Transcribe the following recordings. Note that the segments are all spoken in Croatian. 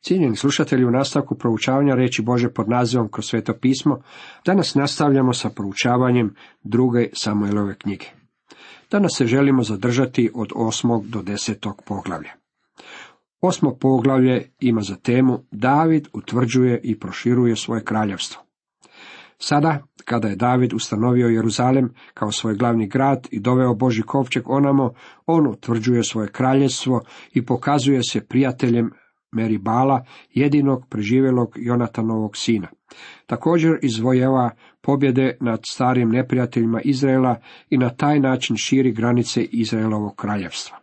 Cijenjeni slušatelji, u nastavku proučavanja reći Bože pod nazivom kroz sveto pismo, danas nastavljamo sa proučavanjem druge Samuelove knjige. Danas se želimo zadržati od osmog do desetog poglavlja. Osmo poglavlje ima za temu David utvrđuje i proširuje svoje kraljevstvo. Sada, kada je David ustanovio Jeruzalem kao svoj glavni grad i doveo Boži kovčeg onamo, on utvrđuje svoje kraljevstvo i pokazuje se prijateljem Meribala, jedinog preživjelog Jonatanovog sina. Također izvojeva pobjede nad starim neprijateljima Izraela i na taj način širi granice Izraelovog kraljevstva.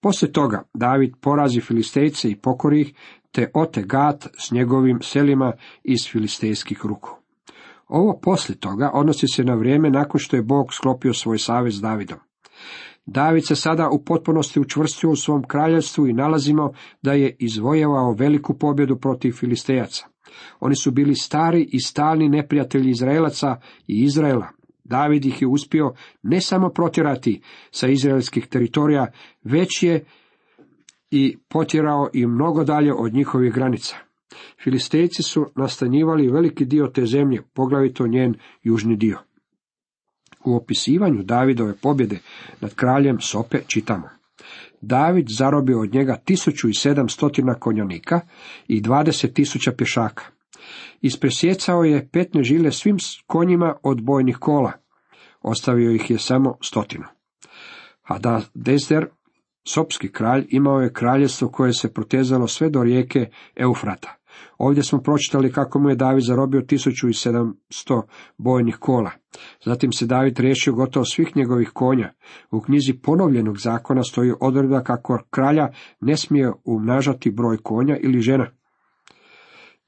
Poslije toga David porazi Filistejce i pokori ih, te ote Gat s njegovim selima iz filistejskih ruku. Ovo poslije toga odnosi se na vrijeme nakon što je Bog sklopio svoj savez s Davidom. David se sada u potpunosti učvrstio u svom kraljevstvu i nalazimo da je izvojevao veliku pobjedu protiv Filistejaca. Oni su bili stari i stalni neprijatelji Izraelaca i Izraela. David ih je uspio ne samo protjerati sa izraelskih teritorija, već je i potjerao i mnogo dalje od njihovih granica. Filistejci su nastanjivali veliki dio te zemlje, poglavito njen južni dio. U opisivanju Davidove pobjede nad kraljem Sope čitamo. David zarobio od njega 1700 konjanika i 20.000 pješaka. Ispresjecao je petne žile svim konjima od bojnih kola. Ostavio ih je samo stotinu. Hadadezder, sopski kralj, imao je kraljevstvo koje se protezalo sve do rijeke Eufrata. Ovdje smo pročitali kako mu je David zarobio 1700 bojnih kola. Zatim se David riješio gotovo svih njegovih konja. U knjizi ponovljenog zakona stoji odredba kako kralja ne smije umnažati broj konja ili žena.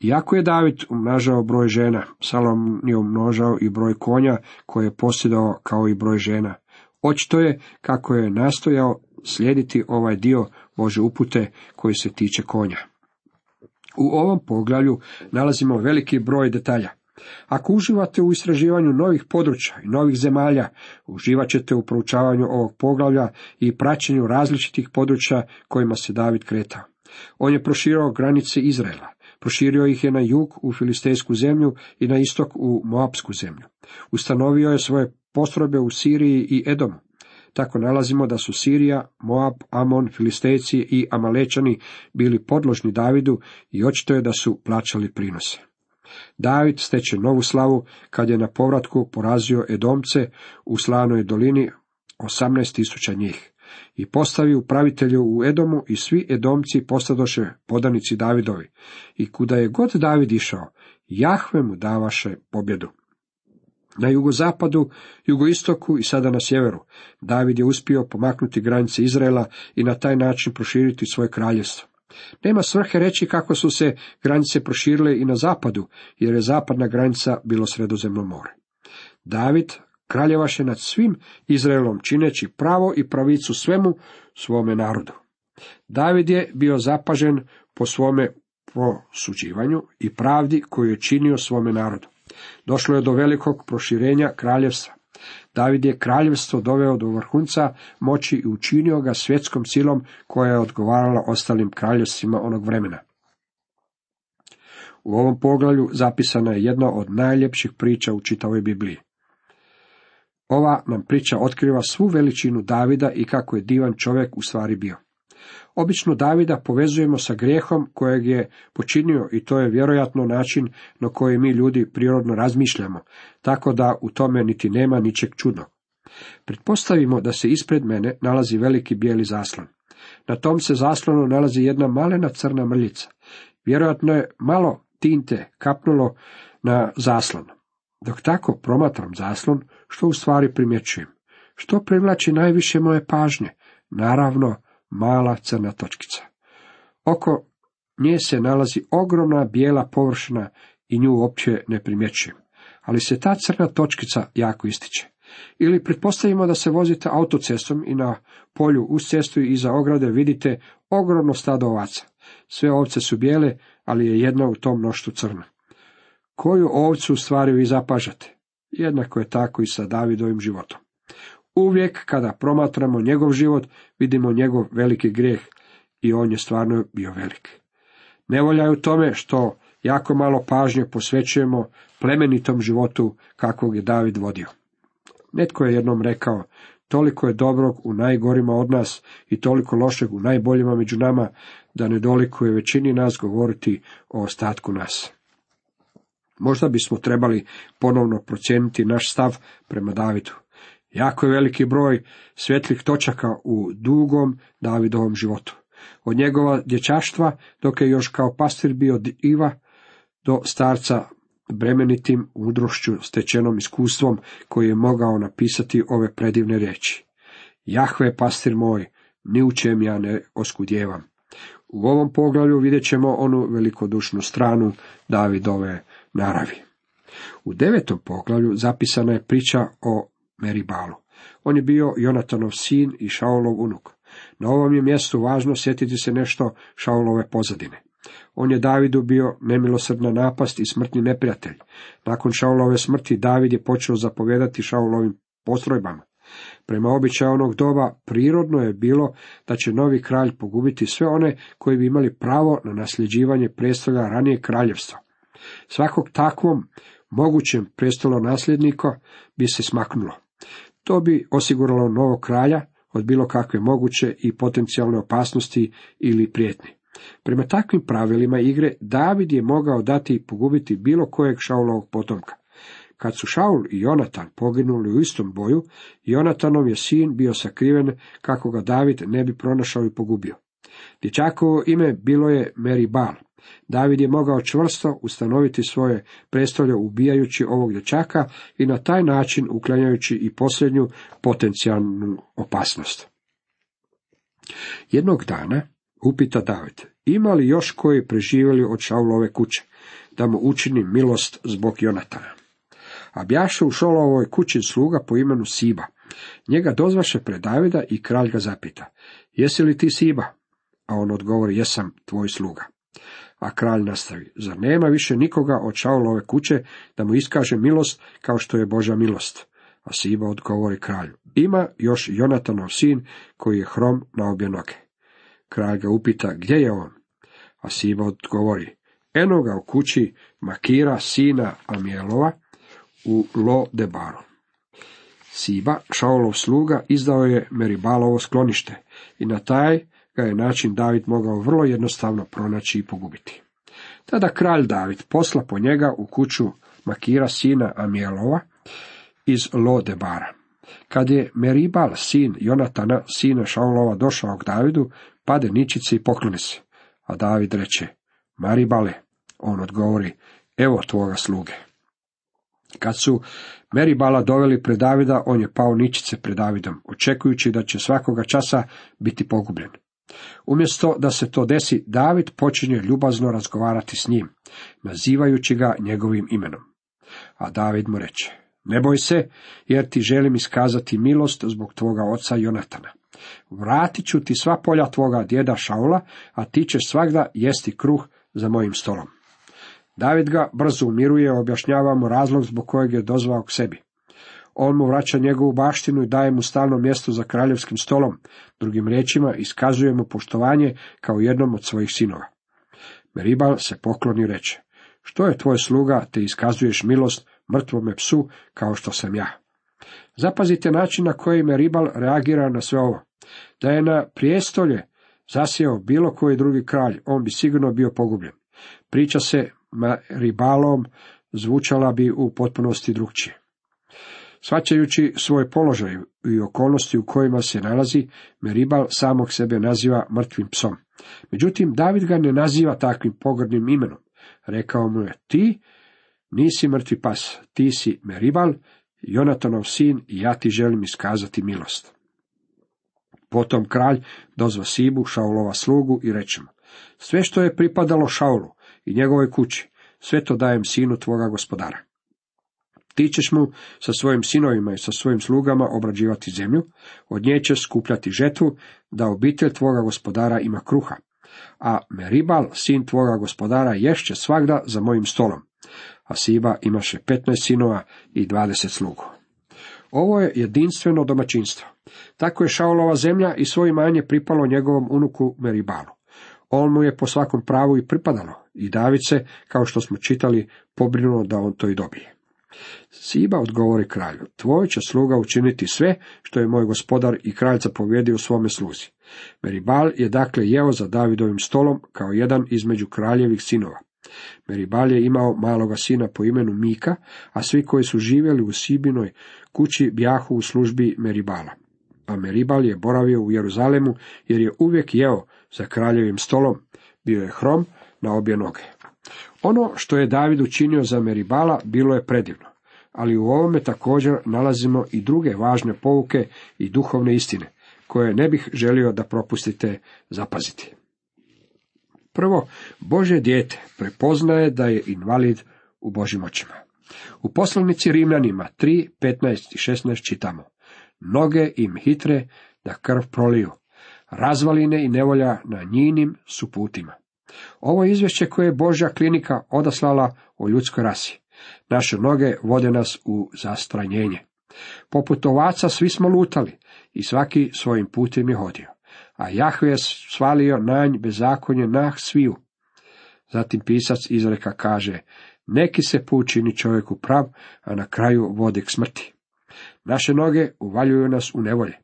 Iako je David umnažao broj žena, Salom je umnožao i broj konja koje je posjedao kao i broj žena. Očito je kako je nastojao slijediti ovaj dio Bože upute koji se tiče konja. U ovom poglavlju nalazimo veliki broj detalja. Ako uživate u istraživanju novih područja i novih zemalja, uživat ćete u proučavanju ovog poglavlja i praćenju različitih područja kojima se David kretao. On je proširao granice Izraela, proširio ih je na jug u filistejsku zemlju i na istok u Moabsku zemlju. Ustanovio je svoje postrojbe u Siriji i Edomu. Tako nalazimo da su Sirija, Moab, Amon, Filistejci i Amalečani bili podložni Davidu i očito je da su plaćali prinose. David steče novu slavu kad je na povratku porazio Edomce u Slanoj dolini 18.000 njih i postavi upravitelju u Edomu i svi Edomci postadoše podanici Davidovi i kuda je god David išao, Jahve mu davaše pobjedu. Na jugozapadu, jugoistoku i sada na sjeveru, David je uspio pomaknuti granice Izraela i na taj način proširiti svoje kraljevstvo. Nema svrhe reći kako su se granice proširile i na zapadu, jer je zapadna granica bilo sredozemno more. David kraljevaše nad svim Izraelom, čineći pravo i pravicu svemu svome narodu. David je bio zapažen po svome prosuđivanju i pravdi koju je činio svome narodu. Došlo je do velikog proširenja kraljevstva. David je kraljevstvo doveo do vrhunca moći i učinio ga svjetskom silom koja je odgovarala ostalim kraljevstvima onog vremena. U ovom poglavlju zapisana je jedna od najljepših priča u čitavoj Bibliji. Ova nam priča otkriva svu veličinu Davida i kako je divan čovjek u stvari bio. Obično Davida povezujemo sa grijehom kojeg je počinio i to je vjerojatno način na koji mi ljudi prirodno razmišljamo, tako da u tome niti nema ničeg čudnog. Pretpostavimo da se ispred mene nalazi veliki bijeli zaslon. Na tom se zaslonu nalazi jedna malena crna mrljica. Vjerojatno je malo tinte kapnulo na zaslon. Dok tako promatram zaslon, što u stvari primjećujem? Što privlači najviše moje pažnje? Naravno, mala crna točkica. Oko nje se nalazi ogromna bijela površina i nju uopće ne primjećujem. Ali se ta crna točkica jako ističe. Ili pretpostavimo da se vozite autocestom i na polju uz cestu i iza ograde vidite ogromno stado ovaca. Sve ovce su bijele, ali je jedna u tom mnoštu crna. Koju ovcu u stvari vi zapažate? Jednako je tako i sa Davidovim životom. Uvijek kada promatramo njegov život, vidimo njegov veliki grijeh i on je stvarno bio velik. Nevolja je u tome što jako malo pažnje posvećujemo plemenitom životu kakvog je David vodio. Netko je jednom rekao, toliko je dobrog u najgorima od nas i toliko lošeg u najboljima među nama, da ne dolikuje većini nas govoriti o ostatku nas. Možda bismo trebali ponovno procijeniti naš stav prema Davidu. Jako je veliki broj svjetlih točaka u dugom Davidovom životu. Od njegova dječaštva, dok je još kao pastir bio diva, do starca bremenitim udrošću stečenom iskustvom koji je mogao napisati ove predivne riječi. Jahve pastir moj, ni u čem ja ne oskudjevam. U ovom poglavlju vidjet ćemo onu velikodušnu stranu Davidove naravi. U devetom poglavlju zapisana je priča o Meribalu. On je bio Jonatanov sin i Šaulov unuk. Na ovom je mjestu važno sjetiti se nešto Šaulove pozadine. On je Davidu bio nemilosrdna napast i smrtni neprijatelj. Nakon Šaulove smrti David je počeo zapovedati Šaulovim postrojbama. Prema običaju onog doba prirodno je bilo da će novi kralj pogubiti sve one koji bi imali pravo na nasljeđivanje prestolja ranije kraljevstva. Svakog takvom mogućem prestolo nasljednika bi se smaknulo. To bi osiguralo novog kralja od bilo kakve moguće i potencijalne opasnosti ili prijetnje. Prema takvim pravilima igre David je mogao dati i pogubiti bilo kojeg Šaulovog potomka. Kad su Šaul i Jonatan poginuli u istom boju, Jonatanov je sin bio sakriven kako ga David ne bi pronašao i pogubio. Dječakovo ime bilo je Meribal. David je mogao čvrsto ustanoviti svoje prestolje ubijajući ovog dječaka i na taj način uklanjajući i posljednju potencijalnu opasnost. Jednog dana upita David, ima li još koji preživjeli od Šaulove kuće, da mu učini milost zbog Jonatana? A bjaše u Šaulovoj kući sluga po imenu Siba. Njega dozvaše pred Davida i kralj ga zapita, jesi li ti Siba? A on odgovori, jesam tvoj sluga. A kralj nastavi, zar nema više nikoga od Šaulove kuće da mu iskaže milost kao što je Boža milost? A Siba odgovori kralju, ima još Jonatanov sin koji je hrom na obje noge. Kralj ga upita, gdje je on? A Siba odgovori, eno ga u kući Makira, sina Amijelova, u Lo Debaru. Siba, Šaulov sluga, izdao je Meribalovo sklonište i na taj ga je način David mogao vrlo jednostavno pronaći i pogubiti. Tada kralj David posla po njega u kuću Makira sina Amijelova iz Lodebara. Kad je Meribal, sin Jonatana, sina Šaulova, došao k Davidu, pade ničice i pokloni se. A David reče, Maribale, on odgovori, evo tvoga sluge. Kad su Meribala doveli pred Davida, on je pao ničice pred Davidom, očekujući da će svakoga časa biti pogubljen. Umjesto da se to desi, David počinje ljubazno razgovarati s njim, nazivajući ga njegovim imenom. A David mu reče, ne boj se, jer ti želim iskazati milost zbog tvoga oca Jonatana. Vratit ću ti sva polja tvoga djeda Šaula, a ti ćeš svakda jesti kruh za mojim stolom. David ga brzo umiruje, objašnjava mu razlog zbog kojeg je dozvao k sebi. On mu vraća njegovu baštinu i daje mu stalno mjesto za kraljevskim stolom, drugim riječima iskazuje mu poštovanje kao jednom od svojih sinova. Meribal se pokloni reče, što je tvoj sluga, te iskazuješ milost mrtvome psu kao što sam ja. Zapazite način na koji Meribal reagira na sve ovo. Da je na prijestolje zasjeo bilo koji drugi kralj, on bi sigurno bio pogubljen. Priča se Meribalom zvučala bi u potpunosti drugčije. Svaćajući svoj položaj i okolnosti u kojima se nalazi, Meribal samog sebe naziva mrtvim psom. Međutim, David ga ne naziva takvim pogrdnim imenom. Rekao mu je, ti nisi mrtvi pas, ti si Meribal, Jonatanov sin i ja ti želim iskazati milost. Potom kralj dozva Sibu, Šaulova slugu i reče mu, sve što je pripadalo Šaulu i njegovoj kući, sve to dajem sinu tvoga gospodara. Ti ćeš mu sa svojim sinovima i sa svojim slugama obrađivati zemlju, od nje ćeš skupljati žetvu, da obitelj tvoga gospodara ima kruha. A Meribal, sin tvoga gospodara, ješće svagda za mojim stolom. A Siba imaše petnaest sinova i dvadeset slugu. Ovo je jedinstveno domaćinstvo. Tako je Šaulova zemlja i svoje manje pripalo njegovom unuku Meribalu. On mu je po svakom pravu i pripadalo, i David se, kao što smo čitali, pobrinuo da on to i dobije. Siba odgovori kralju, tvoj će sluga učiniti sve što je moj gospodar i kralj zapovjedio svome sluzi. Meribal je dakle jeo za Davidovim stolom kao jedan između kraljevih sinova. Meribal je imao maloga sina po imenu Mika, a svi koji su živjeli u Sibinoj kući bjahu u službi Meribala. A Meribal je boravio u Jeruzalemu jer je uvijek jeo za kraljevim stolom, bio je hrom na obje noge. Ono što je David učinio za Meribala bilo je predivno, ali u ovome također nalazimo i druge važne pouke i duhovne istine, koje ne bih želio da propustite zapaziti. Prvo, Bože dijete prepoznaje da je invalid u Božim očima. U poslanici Rimljanima 3, 15 i 16 čitamo. Noge im hitre da krv proliju. Razvaline i nevolja na njinim su putima. Ovo je izvješće koje je Božja klinika odaslala o ljudskoj rasi. Naše noge vode nas u zastranjenje. Poput ovaca svi smo lutali i svaki svojim putem je hodio. A Jahve je svalio nanj bezakonje nah sviju. Zatim pisac izreka kaže, neki se put čini čovjeku prav, a na kraju vode k smrti. Naše noge uvaljuju nas u nevolje.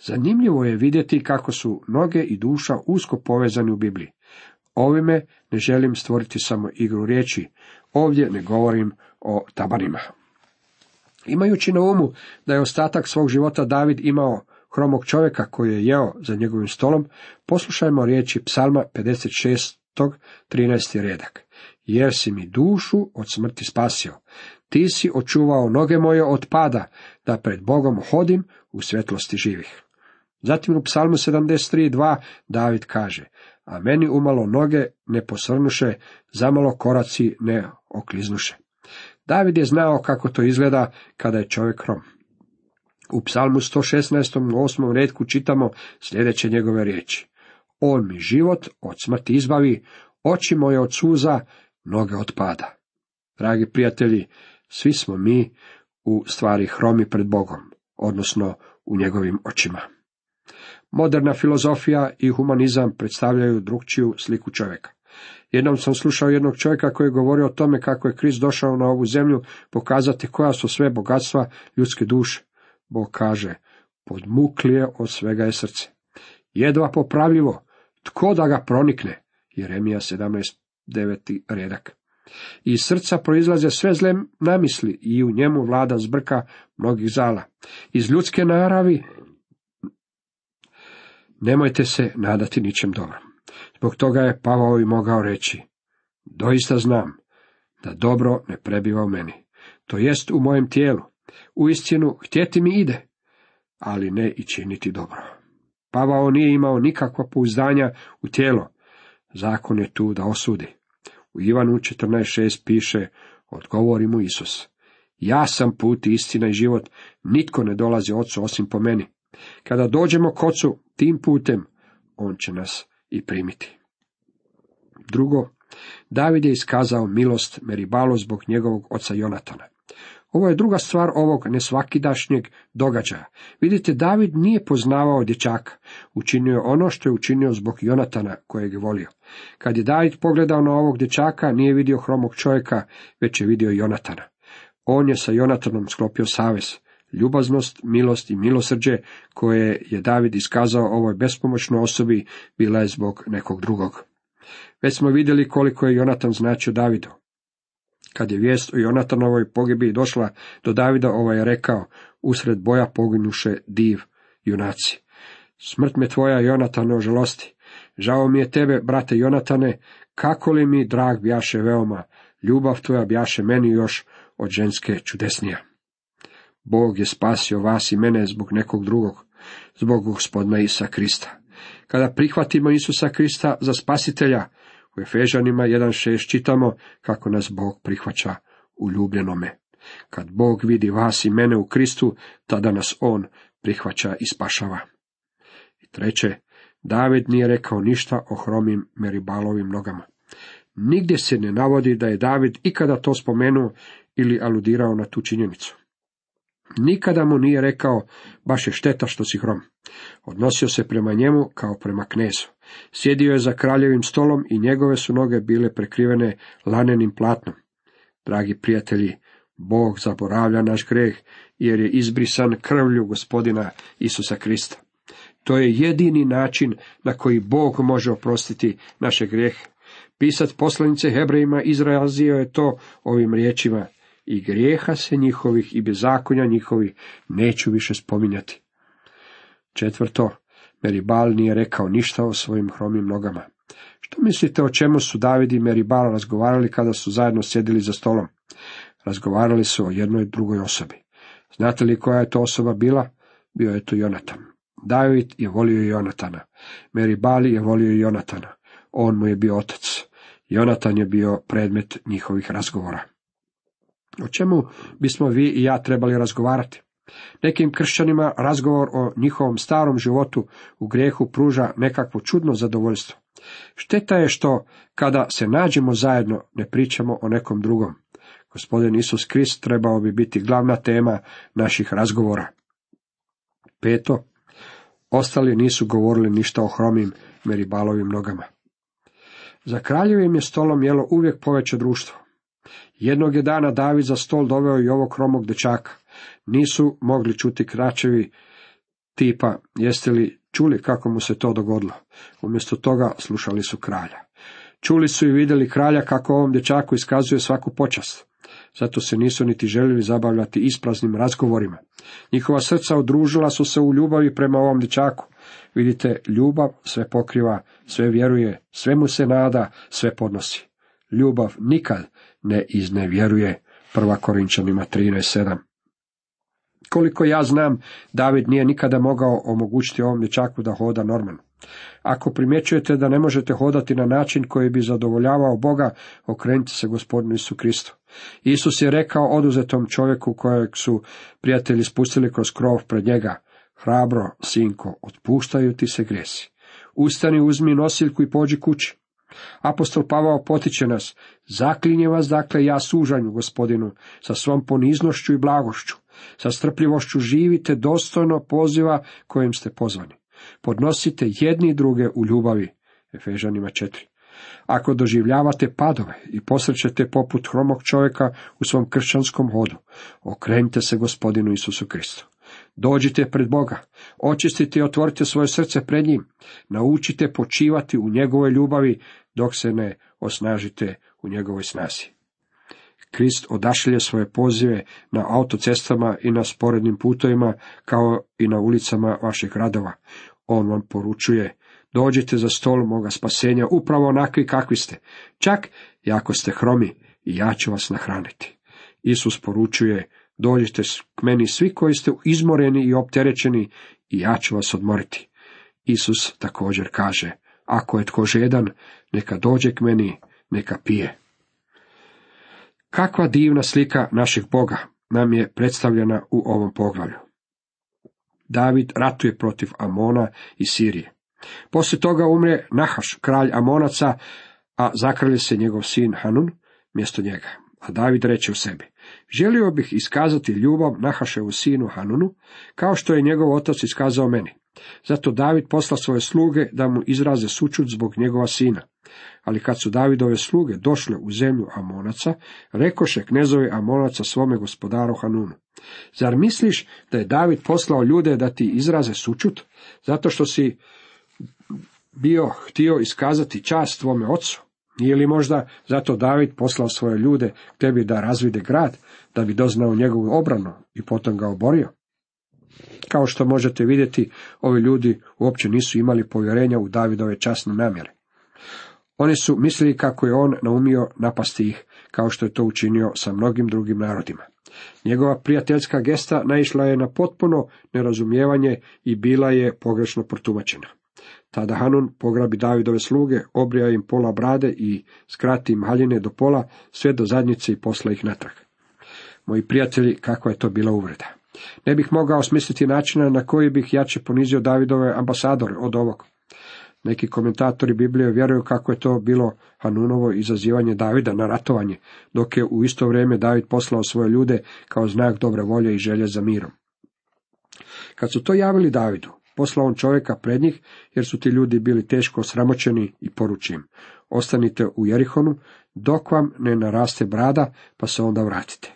Zanimljivo je vidjeti kako su noge i duša usko povezani u Bibliji. Ovime ne želim stvoriti samo igru riječi, ovdje ne govorim o tabanima. Imajući na umu da je ostatak svog života David imao hromog čovjeka koji je jeo za njegovim stolom, poslušajmo riječi psalma 56. 13. redak. Jer si mi dušu od smrti spasio, ti si očuvao noge moje od pada, da pred Bogom hodim u svjetlosti živih. Zatim u psalmu 73.2 David kaže, a meni umalo noge ne posrnuše, zamalo koraci ne okliznuše. David je znao kako to izgleda kada je čovjek hrom. U psalmu 116. u osmom redku čitamo sljedeće njegove riječi. On mi život od smrti izbavi, oči moje od suza, noge od pada. Dragi prijatelji, svi smo mi u stvari hromi pred Bogom, odnosno u njegovim očima. Moderna filozofija i humanizam predstavljaju drugčiju sliku čovjeka. Jednom sam slušao jednog čovjeka koji je govorio o tome kako je Krist došao na ovu zemlju pokazati koja su sve bogatstva ljudske duše. Bog kaže, podmuklije od svega je srce. Jedva popravljivo, tko da ga pronikne? Jeremija 17.9. redak. Iz srca proizlaze sve zle namisli i u njemu vlada zbrka mnogih zala. Iz ljudske naravi nemojte se nadati ničem dobrom. Zbog toga je Pavao i mogao reći, doista znam da dobro ne prebiva u meni, to jest u mojem tijelu, u istinu htjeti mi ide, ali ne i činiti dobro. Pavao nije imao nikakva pouzdanja u tijelo, zakon je tu da osudi. U Ivanu 14.6 piše, odgovori mu Isus. Ja sam put, istina i život, nitko ne dolazi ocu osim po meni. Kada dođemo k ocu tim putem, on će nas i primiti. Drugo, David je iskazao milost Meribalu zbog njegovog oca Jonatana. Ovo je druga stvar ovog nesvakidašnjeg događaja. Vidite, David nije poznavao dječaka. Učinio je ono što je učinio zbog Jonatana kojeg je volio. Kad je David pogledao na ovog dječaka, nije vidio hromog čovjeka, već je vidio Jonatana. On je sa Jonatanom sklopio savez. Ljubaznost, milost i milosrđe koje je David iskazao ovoj bespomoćnoj osobi bila je zbog nekog drugog. Već smo vidjeli koliko je Jonatan značio Davidu. Kad je vijest o Jonatanovoj pogibi došla do Davida, ovaj je rekao, usred boja poginuše div, junaci. Smrt me tvoja, Jonatane, ožalosti. Žao mi je tebe, brate Jonatane, kako li mi drag bjaše veoma, ljubav tvoja bjaše meni još od ženske čudesnija. Bog je spasio vas i mene zbog nekog drugog, zbog gospodina Isa Krista. Kada prihvatimo Isusa Krista za spasitelja, u Efežanima 1.6 čitamo kako nas Bog prihvaća u ljubljenome. Kad Bog vidi vas i mene u Kristu, tada nas On prihvaća i spašava. I treće, David nije rekao ništa o hromim Meribalovim nogama. Nigdje se ne navodi da je David ikada to spomenuo ili aludirao na tu činjenicu. Nikada mu nije rekao, baš je šteta što si hrom. Odnosio se prema njemu kao prema knezu. Sjedio je za kraljevim stolom i njegove su noge bile prekrivene lanenim platnom. Dragi prijatelji, Bog zaboravlja naš greh, jer je izbrisan krvlju gospodina Isusa Krista. To je jedini način na koji Bog može oprostiti naše grijehe. Pisat poslanice Hebrejima izrazio je to ovim riječima i grijeha se njihovih i bezakonja njihovih neću više spominjati. Četvrto, Meribal nije rekao ništa o svojim hromim nogama. Što mislite o čemu su David i Meribal razgovarali kada su zajedno sjedili za stolom? Razgovarali su o jednoj drugoj osobi. Znate li koja je to osoba bila? Bio je to Jonatan. David je volio Jonatana. Meribali je volio Jonatana. On mu je bio otac. Jonatan je bio predmet njihovih razgovora. O čemu bismo vi i ja trebali razgovarati? Nekim kršćanima razgovor o njihovom starom životu u grijehu pruža nekakvo čudno zadovoljstvo. Šteta je što, kada se nađemo zajedno, ne pričamo o nekom drugom. Gospodin Isus Krist trebao bi biti glavna tema naših razgovora. Peto, ostali nisu govorili ništa o hromim meribalovim nogama. Za kraljevim je stolom jelo uvijek poveće društvo. Jednog je dana David za stol doveo i ovog hromog dečaka. Nisu mogli čuti kraćevi tipa, jeste li čuli kako mu se to dogodilo? Umjesto toga slušali su kralja. Čuli su i vidjeli kralja kako ovom dječaku iskazuje svaku počast. Zato se nisu niti željeli zabavljati ispraznim razgovorima. Njihova srca udružila su se u ljubavi prema ovom dječaku. Vidite, ljubav sve pokriva, sve vjeruje, sve mu se nada, sve podnosi. Ljubav nikad ne iznevjeruje. Prva Korinčanima 13.7 Koliko ja znam, David nije nikada mogao omogućiti ovom dječaku da hoda normalno. Ako primjećujete da ne možete hodati na način koji bi zadovoljavao Boga, okrenite se gospodinu Isu Kristu. Isus je rekao oduzetom čovjeku kojeg su prijatelji spustili kroz krov pred njega, hrabro, sinko, otpuštaju ti se gresi. Ustani, uzmi nosiljku i pođi kući. Apostol Pavao potiče nas, zaklinje vas dakle ja sužanju gospodinu, sa svom poniznošću i blagošću, sa strpljivošću živite dostojno poziva kojim ste pozvani. Podnosite jedni druge u ljubavi. Efežanima 4. Ako doživljavate padove i posrećete poput hromog čovjeka u svom kršćanskom hodu, okrenite se gospodinu Isusu Kristu. Dođite pred Boga, očistite i otvorite svoje srce pred njim, naučite počivati u njegovoj ljubavi dok se ne osnažite u njegovoj snazi. Krist odašlje svoje pozive na autocestama i na sporednim putovima, kao i na ulicama vaših gradova. On vam poručuje, dođite za stol moga spasenja upravo onakvi kakvi ste, čak i ako ste hromi, ja ću vas nahraniti. Isus poručuje, dođite k meni svi koji ste izmoreni i opterećeni, i ja ću vas odmoriti. Isus također kaže, ako je tko žedan, neka dođe k meni, neka pije. Kakva divna slika našeg Boga nam je predstavljena u ovom poglavlju. David ratuje protiv Amona i Sirije. Poslije toga umre Nahaš, kralj Amonaca, a zakralje se njegov sin Hanun mjesto njega. A David reče u sebi, želio bih iskazati ljubav Nahaševu sinu Hanunu, kao što je njegov otac iskazao meni. Zato David posla svoje sluge da mu izraze sučut zbog njegova sina. Ali kad su Davidove sluge došle u zemlju Amonaca, rekoše knezovi Amonaca svome gospodaru Hanunu. Zar misliš da je David poslao ljude da ti izraze sučut, zato što si bio htio iskazati čast tvome ocu? Nije li možda zato David poslao svoje ljude tebi da razvide grad, da bi doznao njegovu obranu i potom ga oborio? Kao što možete vidjeti, ovi ljudi uopće nisu imali povjerenja u Davidove časne namjere. Oni su mislili kako je on naumio napasti ih, kao što je to učinio sa mnogim drugim narodima. Njegova prijateljska gesta naišla je na potpuno nerazumijevanje i bila je pogrešno protumačena. Tada Hanun pograbi Davidove sluge, obrija im pola brade i skrati im haljine do pola, sve do zadnjice i posla ih natrag. Moji prijatelji, kakva je to bila uvreda. Ne bih mogao smisliti načina na koji bih jače ponizio Davidove ambasadore od ovog. Neki komentatori Biblije vjeruju kako je to bilo Hanunovo izazivanje Davida na ratovanje, dok je u isto vrijeme David poslao svoje ljude kao znak dobre volje i želje za mirom. Kad su to javili Davidu, poslao on čovjeka pred njih, jer su ti ljudi bili teško sramoćeni i poruči im, ostanite u Jerihonu, dok vam ne naraste brada, pa se onda vratite.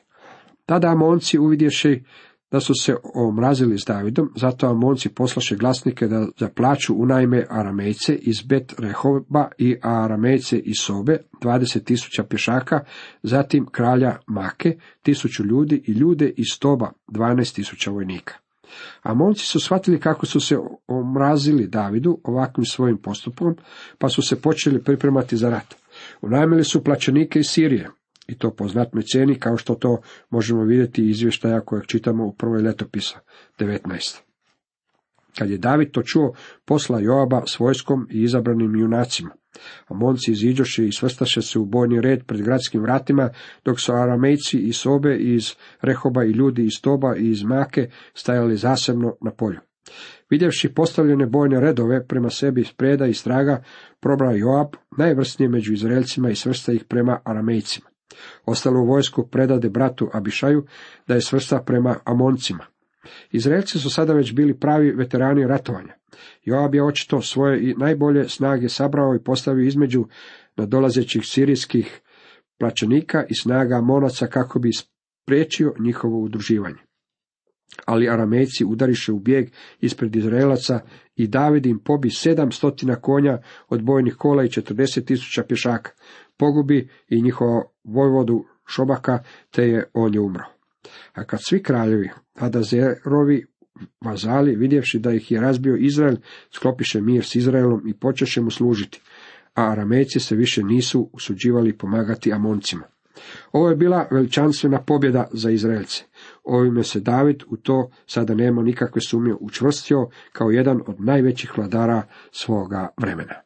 Tada Amonci uvidješi da su se omrazili s Davidom, zato Amonci poslaše glasnike da zaplaću unajme Aramejce iz Bet Rehoba i Aramejce iz Sobe, 20 tisuća pješaka, zatim kralja Make, tisuću ljudi i ljude iz Toba, 12 tisuća vojnika. Amonci su shvatili kako su se omrazili Davidu ovakvim svojim postupom, pa su se počeli pripremati za rat. Unajmili su plaćenike iz Sirije, i to po znatnoj cijeni, kao što to možemo vidjeti iz izvještaja kojeg čitamo u prvoj letopisa, 19. Kad je David to čuo, posla Joaba s vojskom i izabranim junacima. Amonci iziđoše i svrstaše se u bojni red pred gradskim vratima, dok su aramejci iz Sobe, iz Rehoba i ljudi iz Toba i iz Make stajali zasebno na polju. Vidjevši postavljene bojne redove prema sebi iz preda i straga, probrao Joab najvrsnije među Izraelcima i svrsta ih prema aramejcima. Ostalo u vojsku predade bratu Abišaju da je svrsta prema Amoncima. Izraelci su sada već bili pravi veterani ratovanja. Joab je očito svoje i najbolje snage sabrao i postavio između nadolazećih sirijskih plaćenika i snaga Amonaca kako bi spriječio njihovo udruživanje. Ali Aramejci udariše u bijeg ispred Izraelaca i David im pobi sedam stotina konja od bojnih kola i četrdeset tisuća pješaka. Pogubi i njihova vojvodu Šobaka, te je on je umro. A kad svi kraljevi, Hadazerovi vazali, vidjevši da ih je razbio Izrael, sklopiše mir s Izraelom i počeše mu služiti, a Aramejci se više nisu usuđivali pomagati Amoncima. Ovo je bila veličanstvena pobjeda za Izraelce. Ovime se David u to sada nema nikakve sumnje učvrstio kao jedan od najvećih vladara svoga vremena.